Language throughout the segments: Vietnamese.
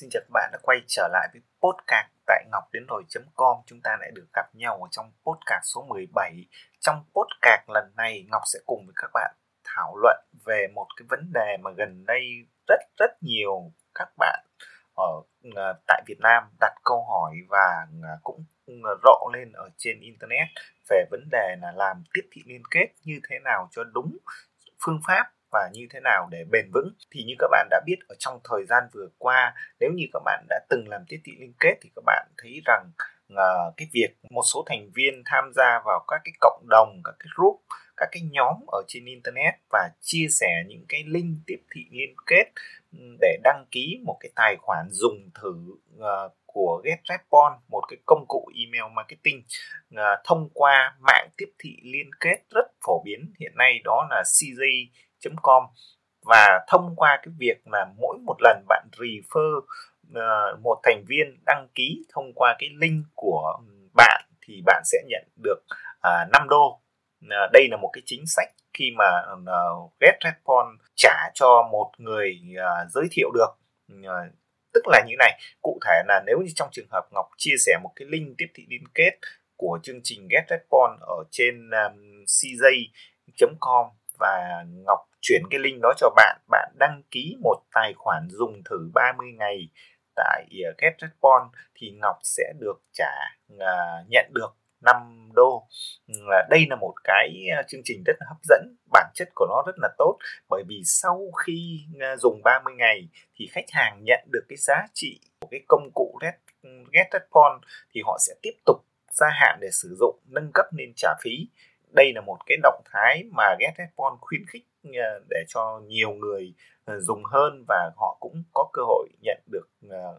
Xin chào các bạn đã quay trở lại với podcast tại ngọc đến rồi.com Chúng ta lại được gặp nhau ở trong podcast số 17 Trong podcast lần này, Ngọc sẽ cùng với các bạn thảo luận về một cái vấn đề mà gần đây rất rất nhiều các bạn ở ờ, tại Việt Nam đặt câu hỏi và ờ, cũng ờ, rộ lên ở trên internet về vấn đề là làm tiếp thị liên kết như thế nào cho đúng phương pháp và như thế nào để bền vững. Thì như các bạn đã biết ở trong thời gian vừa qua nếu như các bạn đã từng làm tiếp thị liên kết thì các bạn thấy rằng uh, cái việc một số thành viên tham gia vào các cái cộng đồng các cái group các cái nhóm ở trên internet và chia sẻ những cái link tiếp thị liên kết để đăng ký một cái tài khoản dùng thử uh, của GetResponse một cái công cụ email marketing uh, thông qua mạng tiếp thị liên kết rất phổ biến. Hiện nay đó là CJ com và thông qua cái việc là mỗi một lần bạn refer uh, một thành viên đăng ký thông qua cái link của ừ, bạn thì bạn sẽ nhận được à, uh, 5 đô. Uh, đây là một cái chính sách khi mà ờ, uh, GetResponse trả cho một người uh, giới thiệu được. Uh, tức là như này cụ thể là nếu như trong trường hợp Ngọc chia sẻ một cái link tiếp thị liên kết của chương trình GetResponse ở trên um, cj.com và Ngọc chuyển cái link đó cho bạn. Bạn đăng ký một tài khoản dùng thử 30 ngày tại à, uh, GetResponse thì Ngọc sẽ được trả uh, nhận được 5 đô. Uh, đây là một cái à, chương trình rất là hấp dẫn bản chất của nó rất là tốt. Bởi vì sau khi uh, dùng 30 ngày thì khách hàng nhận được cái giá trị của cái công cụ Get, GetResponse thì họ sẽ tiếp tục gia hạn để sử dụng nâng cấp nên trả phí đây là một cái động thái mà GetResponse khuyến khích ờ, để cho nhiều người ờ, dùng hơn và họ cũng có cơ hội nhận được ờ,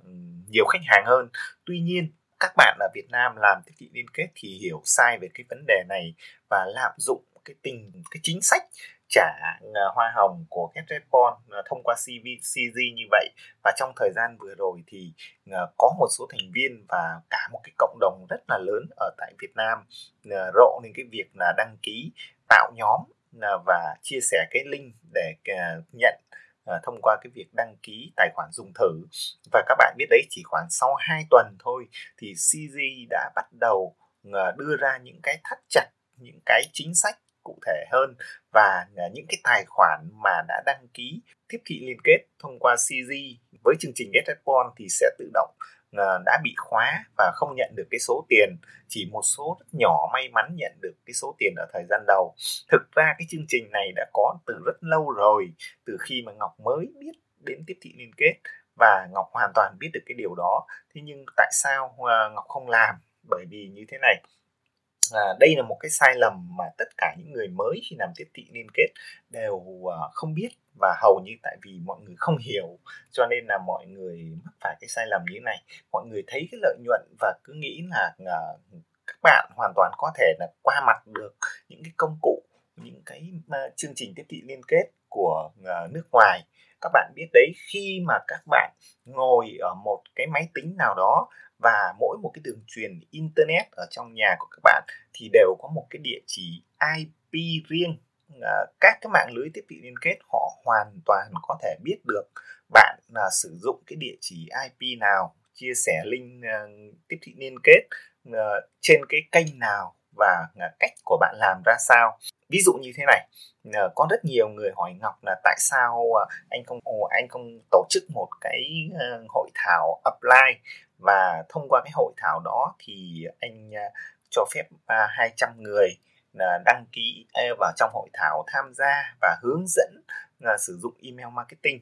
nhiều khách hàng hơn. Tuy nhiên, các bạn ở Việt Nam làm thiết bị liên kết thì hiểu sai về cái vấn đề này và lạm dụng cái tình, cái chính sách trả ờ, hoa hồng của GetResponse ờ, thông qua CV, CG như vậy. Và trong thời gian vừa rồi thì ờ, có một số thành viên và cả một cái cộng đồng rất là lớn ở tại Việt Nam rộ nên cái việc là đăng ký tạo nhóm và chia sẻ cái link để nhận thông qua cái việc đăng ký tài khoản dùng thử. Và các bạn biết đấy chỉ khoảng sau 2 tuần thôi thì CG đã bắt đầu đưa ra những cái thắt chặt những cái chính sách cụ thể hơn và à, những cái tài khoản mà đã đăng ký tiếp thị liên kết thông qua CG với chương trình GetResponse thì sẽ tự động à, đã bị khóa và không nhận được cái số tiền. Chỉ một số rất nhỏ may mắn nhận được cái số tiền ở thời gian đầu. Thực ra cái chương trình này đã có từ rất lâu rồi, từ khi mà ngọc mới biết đến tiếp thị liên kết và ngọc hoàn toàn biết được cái điều đó. Thế nhưng tại sao à, ngọc không làm? Bởi vì như thế này là đây là một cái sai lầm mà tất cả những người mới khi làm tiếp thị liên kết đều à, không biết. Và hầu như tại vì mọi người không hiểu, cho nên là mọi người mắc phải cái sai lầm như thế này. Mọi người thấy cái lợi nhuận và cứ nghĩ là à, các bạn hoàn toàn có thể là qua mặt được những cái công cụ, những cái à, chương trình tiếp thị liên kết của ờ, nước ngoài. Các bạn biết đấy khi mà các bạn ngồi ở một cái máy tính nào đó và mỗi một cái đường truyền internet ở trong nhà của các bạn thì đều có một cái địa chỉ IP riêng. Ờ, các cái mạng lưới tiếp thị liên kết họ hoàn toàn có thể biết được bạn là sử dụng cái địa chỉ IP nào chia sẻ link uh, tiếp thị liên kết uh, trên cái kênh nào và uh, cách của bạn làm ra sao ví dụ như thế này ờ, có rất nhiều người hỏi ngọc là tại sao ờ, anh không anh không tổ chức một cái ờ, hội thảo apply và thông qua cái hội thảo đó thì anh cho phép 200 người đăng ký vào trong hội thảo tham gia và hướng dẫn sử dụng email marketing.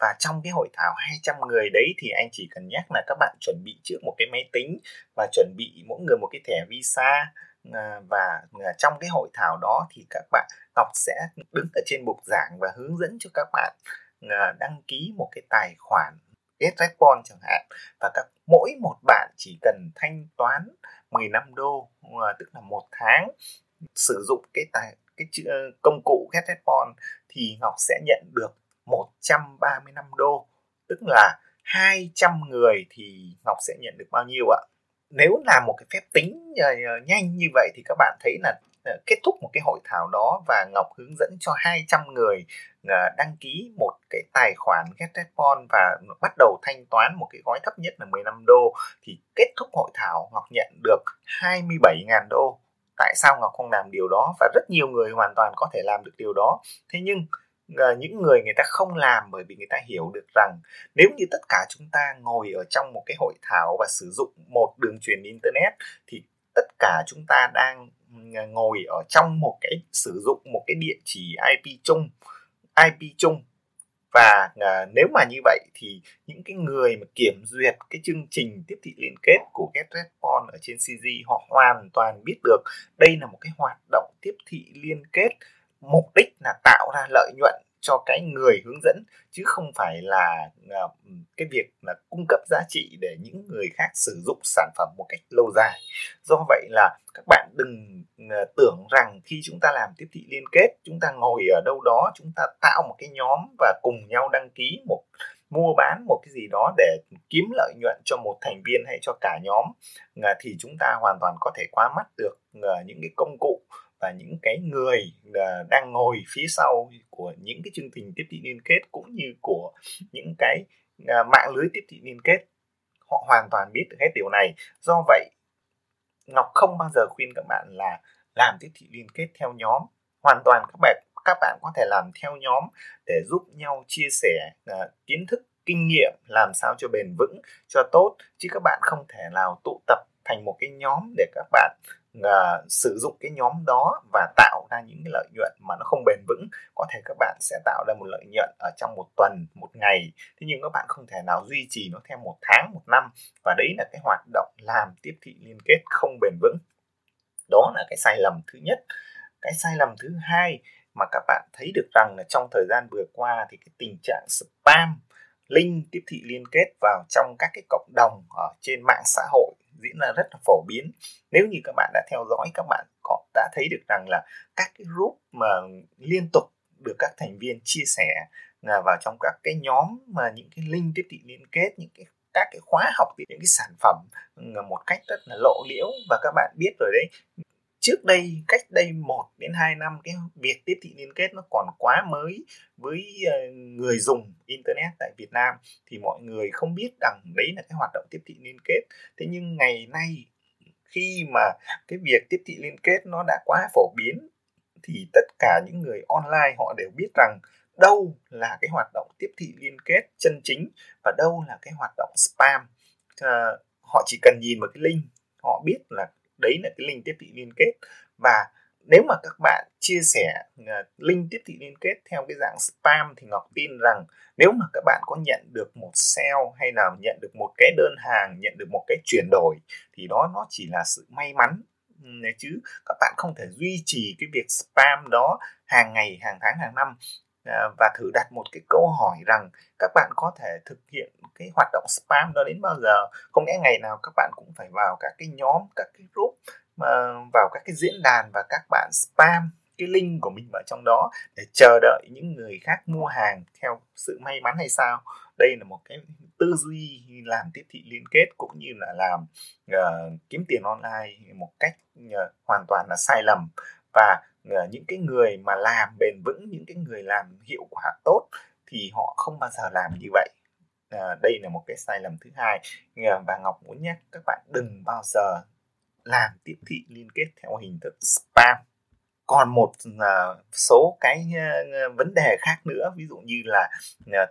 Và trong cái hội thảo 200 người đấy thì anh chỉ cần nhắc là các bạn chuẩn bị trước một cái máy tính và chuẩn bị mỗi người một cái thẻ visa Ờ, và ờ, trong cái hội thảo đó thì các bạn Ngọc sẽ đứng ở trên bục giảng và hướng dẫn cho các bạn ờ, đăng ký một cái tài khoản GetResponse chẳng hạn và các, mỗi một bạn chỉ cần thanh toán 15 đô tức là một tháng, sử dụng cái tài, cái công cụ GetResponse thì Ngọc sẽ nhận được 135 đô tức là 200 người thì Ngọc sẽ nhận được bao nhiêu ạ? Nếu làm một cái phép tính uh, nhanh như vậy thì các bạn thấy là uh, kết thúc một cái hội thảo đó và Ngọc hướng dẫn cho 200 người uh, đăng ký một cái tài khoản GetResponse và bắt đầu thanh toán một cái gói thấp nhất là 15 đô thì kết thúc hội thảo Ngọc nhận được 27.000 đô. Tại sao Ngọc không làm điều đó? Và rất nhiều người hoàn toàn có thể làm được điều đó. Thế nhưng Ờ, những người người ta không làm bởi vì người ta hiểu được rằng nếu như tất cả chúng ta ngồi ở trong một cái hội thảo và sử dụng một đường truyền internet thì tất cả chúng ta đang ừ, ờ, ngồi ở trong một cái sử dụng một cái địa chỉ IP chung IP chung. Và à, nếu mà như vậy thì những cái người mà kiểm duyệt cái chương trình tiếp thị liên kết của GetResponse ở trên CG họ hoàn toàn biết được đây là một cái hoạt động tiếp thị liên kết mục đích là tạo ra lợi nhuận cho cái người hướng dẫn chứ không phải là uh, cái việc là cung cấp giá trị để những người khác sử dụng sản phẩm một cách lâu dài. Do vậy là các bạn đừng uh, tưởng rằng khi chúng ta làm tiếp thị liên kết chúng ta ngồi ở đâu đó chúng ta tạo một cái nhóm và cùng nhau đăng ký một mua bán một cái gì đó để kiếm lợi nhuận cho một thành viên hay cho cả nhóm uh, thì chúng ta hoàn toàn có thể quá mắt được những cái công cụ và những cái người à, đang ngồi phía sau của những cái chương trình tiếp thị liên kết cũng như của những cái à, mạng lưới tiếp thị liên kết họ hoàn toàn biết được hết điều này. Do vậy ngọc không bao giờ khuyên các bạn là làm tiếp thị liên kết theo nhóm. Hoàn toàn các bạn các bạn có thể làm theo nhóm để giúp nhau chia sẻ uh, kiến thức kinh nghiệm làm sao cho bền vững cho tốt chứ các bạn không thể nào tụ tập thành một cái nhóm để các bạn uh, sử dụng cái nhóm đó và tạo ra những cái lợi nhuận mà nó không bền vững có thể các bạn sẽ tạo ra một lợi nhuận ở trong một tuần một ngày. Thế nhưng các bạn không thể nào duy trì nó theo một tháng một năm. Và đấy là cái hoạt động làm tiếp thị liên kết không bền vững. Đó là cái sai lầm thứ nhất. Cái sai lầm thứ hai mà các bạn thấy được rằng là trong thời gian vừa qua thì cái tình trạng spam link tiếp thị liên kết vào trong các cái cộng đồng ở trên mạng xã hội diễn ra rất là phổ biến. Nếu như các bạn đã theo dõi, các bạn có, đã thấy được rằng là các cái group mà liên tục được các thành viên chia sẻ là vào trong các cái nhóm mà những cái link tiếp thị liên kết, những cái, các cái khóa học, những cái sản phẩm à, một cách rất là lộ liễu và các bạn biết rồi đấy trước đây cách đây 1 đến 2 năm cái việc tiếp thị liên kết nó còn quá mới với ờ, người dùng internet tại Việt Nam. Thì mọi người không biết rằng đấy là cái hoạt động tiếp thị liên kết. Thế nhưng ngày nay khi mà cái việc tiếp thị liên kết nó đã quá phổ biến thì tất cả những người online họ đều biết rằng đâu là cái hoạt động tiếp thị liên kết chân chính và đâu là cái hoạt động spam. À, họ chỉ cần nhìn một cái link họ biết là đấy là cái link tiếp thị liên kết. Và nếu mà các bạn chia sẻ ờ, link tiếp thị liên kết theo cái dạng spam thì ngọc tin rằng nếu mà các bạn có nhận được một sale hay là nhận được một cái đơn hàng, nhận được một cái chuyển đổi thì đó nó chỉ là sự may mắn ừ, chứ. Các bạn không thể duy trì cái việc spam đó hàng ngày, hàng tháng, hàng năm. À, và thử đặt một cái câu hỏi rằng các bạn có thể thực hiện cái hoạt động spam đó đến bao giờ? Không lẽ ngày nào các bạn cũng phải vào các cái nhóm các cái group vào các cái diễn đàn và các bạn spam cái link của mình vào trong đó để chờ đợi những người khác mua hàng theo sự may mắn hay sao? Đây là một cái tư duy làm tiếp thị liên kết cũng như là làm uh, kiếm tiền online một cách uh, hoàn toàn là sai lầm. Và uh, Ờ, những cái người mà làm bền vững những cái người làm hiệu quả tốt thì họ không bao giờ làm như vậy. À, đây là một cái sai lầm thứ hai. Ờ, Và ngọc muốn nhắc các bạn đừng bao giờ làm tiếp thị liên kết theo hình thức spam. Còn một số cái vấn đề khác nữa ví dụ như là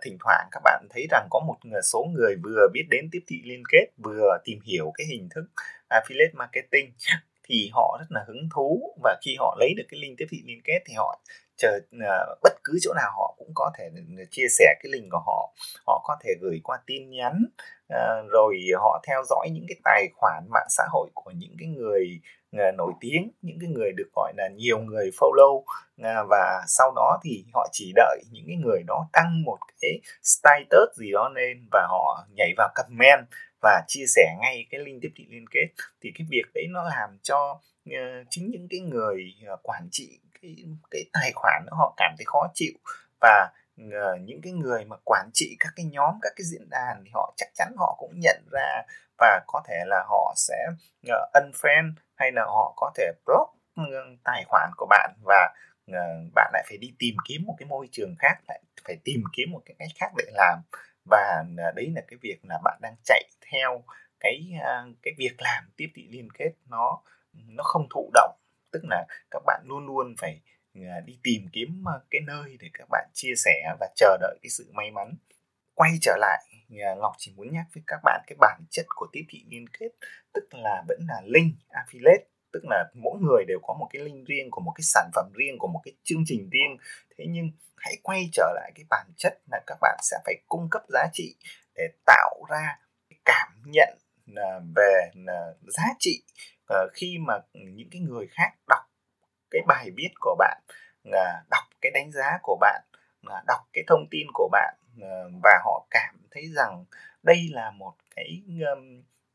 thỉnh thoảng các bạn thấy rằng có một số người vừa biết đến tiếp thị liên kết vừa tìm hiểu cái hình thức affiliate marketing thì họ rất là hứng thú và khi họ lấy được cái link tiếp thị liên kết thì họ chờ uh, bất cứ chỗ nào họ cũng có thể chia sẻ cái link của họ. Họ có thể gửi qua tin nhắn uh, rồi họ theo dõi những cái tài khoản mạng xã hội của những cái người uh, nổi tiếng những cái người được gọi là nhiều người follow uh, và sau đó thì họ chỉ đợi những cái người đó đăng một cái status gì đó lên và họ nhảy vào comment và chia sẻ ngay cái link tiếp thị liên kết thì cái việc đấy nó làm cho uh, chính những cái người uh, quản trị cái cái tài khoản đó họ cảm thấy khó chịu. Và uh, những cái người mà quản trị các cái nhóm các cái diễn đàn thì họ chắc chắn họ cũng nhận ra và có thể là họ sẽ uh, unfriend hay là họ có thể block ừ, tài khoản của bạn và bạn lại phải đi tìm kiếm một cái môi trường khác lại phải tìm kiếm một cái cách khác để làm và à, đấy là cái việc là bạn đang chạy theo cái à, cái việc làm tiếp thị liên kết nó nó không thụ động. Tức là các bạn luôn luôn phải à, đi tìm kiếm cái nơi để các bạn chia sẻ và chờ đợi cái sự may mắn. Quay trở lại Ngọc chỉ muốn nhắc với các bạn cái bản chất của tiếp thị liên kết, tức là vẫn là link affiliate tức là mỗi người đều có một cái link riêng, của một cái sản phẩm riêng, của một cái chương trình riêng. Thế nhưng hãy quay trở lại cái bản chất là các bạn sẽ phải cung cấp giá trị để tạo ra cảm nhận à, về à, giá trị à, khi mà những cái người khác đọc cái bài viết của bạn đọc cái đánh giá của bạn đọc cái thông tin của bạn và họ cảm thấy rằng đây là một cái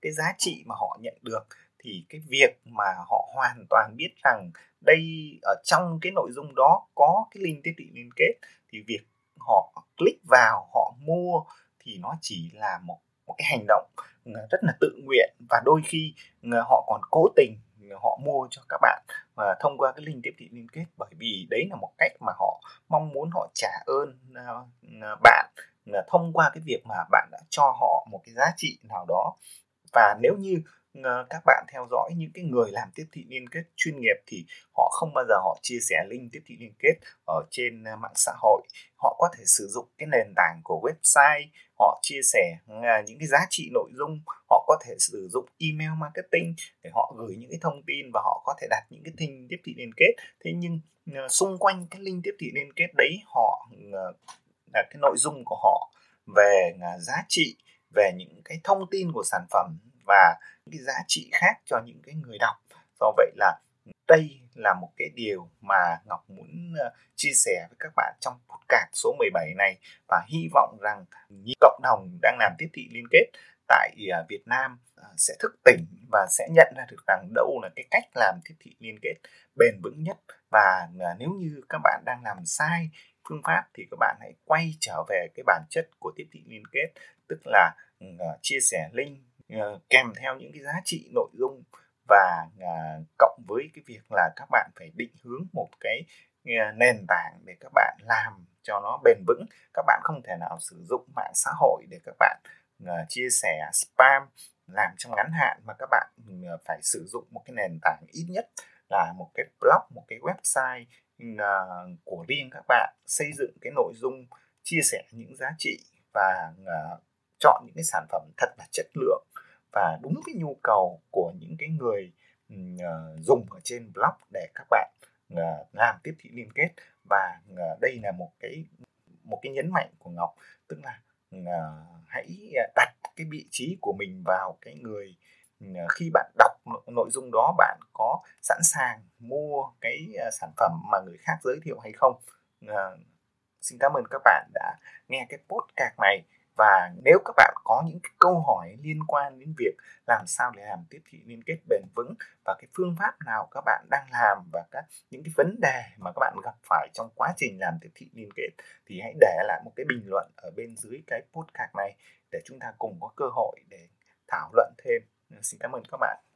cái giá trị mà họ nhận được thì cái việc mà họ hoàn toàn biết rằng đây, ở trong cái nội dung đó có cái link tiếp thị liên kết, thì việc họ click vào, họ mua thì nó chỉ là một một cái hành động ờ, rất là tự nguyện. Và đôi khi ờ, họ còn cố tình ờ, họ mua cho các bạn và thông qua cái link tiếp thị liên kết. Bởi vì đấy là một cách mà họ mong muốn họ trả ơn bạn thông qua cái việc mà bạn đã cho họ một cái giá trị nào đó. Và nếu như Ờ, các bạn theo dõi những cái người làm tiếp thị liên kết chuyên nghiệp thì họ không bao giờ họ chia sẻ link tiếp thị liên kết ở trên ờ, mạng xã hội. Họ có thể sử dụng cái nền tảng của website, họ chia sẻ ờ, những cái giá trị nội dung. Họ có thể sử dụng email marketing để họ gửi những cái thông tin và họ có thể đặt những cái thing tiếp thị liên kết. Thế nhưng xung quanh cái link tiếp thị liên kết đấy, họ là cái nội dung của họ về giá trị, về những cái thông tin của sản phẩm và cái giá trị khác cho những cái người đọc. Do vậy là đây là một cái điều mà Ngọc muốn ờ, chia sẻ với các bạn trong podcast số 17 này. Và hy vọng rằng những cộng đồng đang làm tiếp thị liên kết tại ờ, Việt Nam ờ, sẽ thức tỉnh và sẽ nhận ra được rằng đâu là cái cách làm tiếp thị liên kết bền vững nhất. Và nếu như các bạn đang làm sai phương pháp thì các bạn hãy quay trở về cái bản chất của tiếp thị liên kết, tức là ừ, chia sẻ link Ờ, kèm theo những cái giá trị nội dung và uh, cộng với cái việc là các bạn phải định hướng một cái uh, nền tảng để các bạn làm cho nó bền vững. Các bạn không thể nào sử dụng mạng xã hội để các bạn uh, chia sẻ spam làm trong ngắn hạn mà các bạn uh, phải sử dụng một cái nền tảng ít nhất là một cái blog một cái website uh, của riêng các bạn xây dựng cái nội dung chia sẻ những giá trị và uh, chọn những cái sản phẩm thật là chất lượng và đúng cái nhu cầu của những cái người ờ, dùng ở trên blog để các bạn ờ, làm tiếp thị liên kết. Và ờ, đây là một cái một cái nhấn mạnh của Ngọc, tức là hãy đặt cái vị trí của mình vào cái người khi bạn đọc nội dung đó, bạn có sẵn sàng mua cái sản phẩm mà người khác giới thiệu hay không. Xin cảm ơn các bạn đã nghe cái podcast này và nếu các bạn có những cái câu hỏi liên quan đến việc làm sao để làm tiếp thị liên kết bền vững và cái phương pháp nào các bạn đang làm và các, những cái vấn đề mà các bạn gặp phải trong quá trình làm tiếp thị liên kết, thì hãy để lại một cái bình luận ở bên dưới cái podcast này để chúng ta cùng có cơ hội để thảo luận thêm. Xin cảm ơn các bạn.